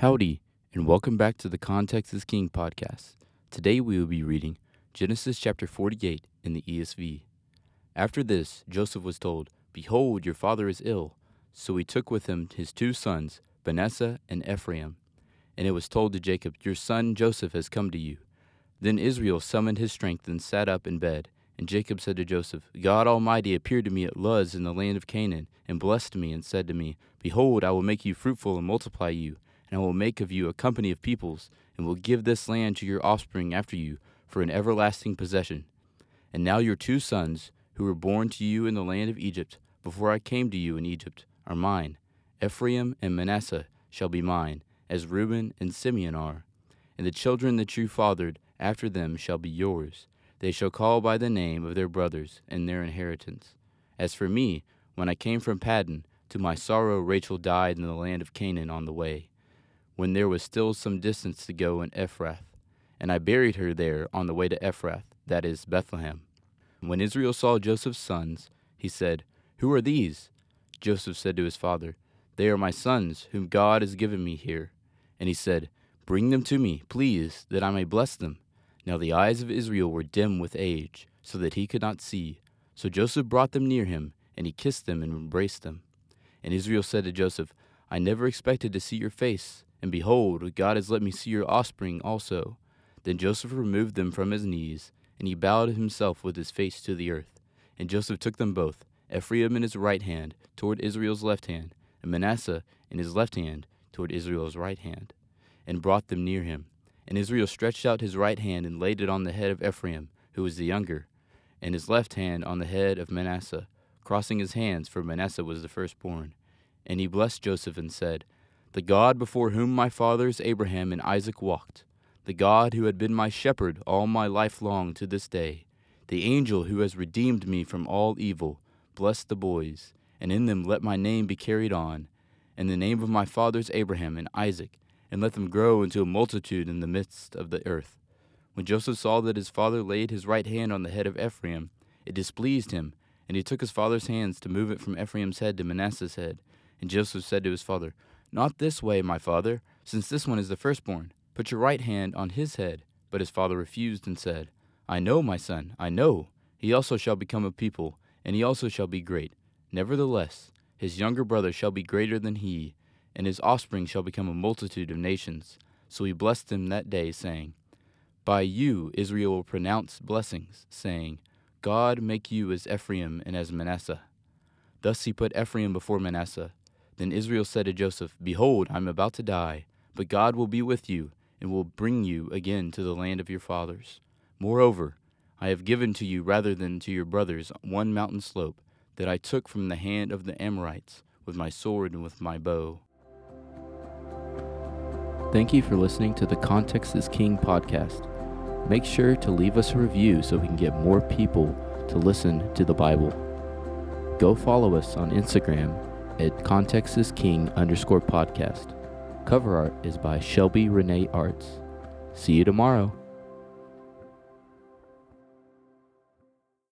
Howdy, and welcome back to the Context is King podcast. Today we will be reading Genesis chapter 48 in the ESV. After this, Joseph was told, Behold, your father is ill. So he took with him his two sons, Manasseh and Ephraim. And it was told to Jacob, Your son Joseph has come to you. Then Israel summoned his strength and sat up in bed. And Jacob said to Joseph, God Almighty appeared to me at Luz in the land of Canaan, and blessed me, and said to me, Behold, I will make you fruitful and multiply you and I will make of you a company of peoples, and will give this land to your offspring after you for an everlasting possession. And now your two sons, who were born to you in the land of Egypt, before I came to you in Egypt, are mine. Ephraim and Manasseh shall be mine, as Reuben and Simeon are. And the children that you fathered after them shall be yours. They shall call by the name of their brothers and their inheritance. As for me, when I came from Paddan, to my sorrow Rachel died in the land of Canaan on the way when there was still some distance to go in Ephrath. And I buried her there on the way to Ephrath, that is, Bethlehem. When Israel saw Joseph's sons, he said, Who are these? Joseph said to his father, They are my sons, whom God has given me here. And he said, Bring them to me, please, that I may bless them. Now the eyes of Israel were dim with age, so that he could not see. So Joseph brought them near him, and he kissed them and embraced them. And Israel said to Joseph, I never expected to see your face and behold, God has let me see your offspring also. Then Joseph removed them from his knees, and he bowed himself with his face to the earth. And Joseph took them both, Ephraim in his right hand, toward Israel's left hand, and Manasseh in his left hand, toward Israel's right hand, and brought them near him. And Israel stretched out his right hand and laid it on the head of Ephraim, who was the younger, and his left hand on the head of Manasseh, crossing his hands, for Manasseh was the firstborn. And he blessed Joseph and said, the God before whom my fathers Abraham and Isaac walked, the God who had been my shepherd all my life long to this day, the angel who has redeemed me from all evil, bless the boys, and in them let my name be carried on, and the name of my fathers Abraham and Isaac, and let them grow into a multitude in the midst of the earth. When Joseph saw that his father laid his right hand on the head of Ephraim, it displeased him, and he took his father's hands to move it from Ephraim's head to Manasseh's head. And Joseph said to his father, not this way, my father, since this one is the firstborn. Put your right hand on his head. But his father refused and said, I know, my son, I know. He also shall become a people, and he also shall be great. Nevertheless, his younger brother shall be greater than he, and his offspring shall become a multitude of nations. So he blessed him that day, saying, By you Israel will pronounce blessings, saying, God make you as Ephraim and as Manasseh. Thus he put Ephraim before Manasseh, then Israel said to Joseph, Behold, I am about to die, but God will be with you, and will bring you again to the land of your fathers. Moreover, I have given to you rather than to your brothers one mountain slope that I took from the hand of the Amorites with my sword and with my bow. Thank you for listening to the Context is King podcast. Make sure to leave us a review so we can get more people to listen to the Bible. Go follow us on Instagram at Context is King underscore podcast. Cover art is by Shelby Renee Arts. See you tomorrow.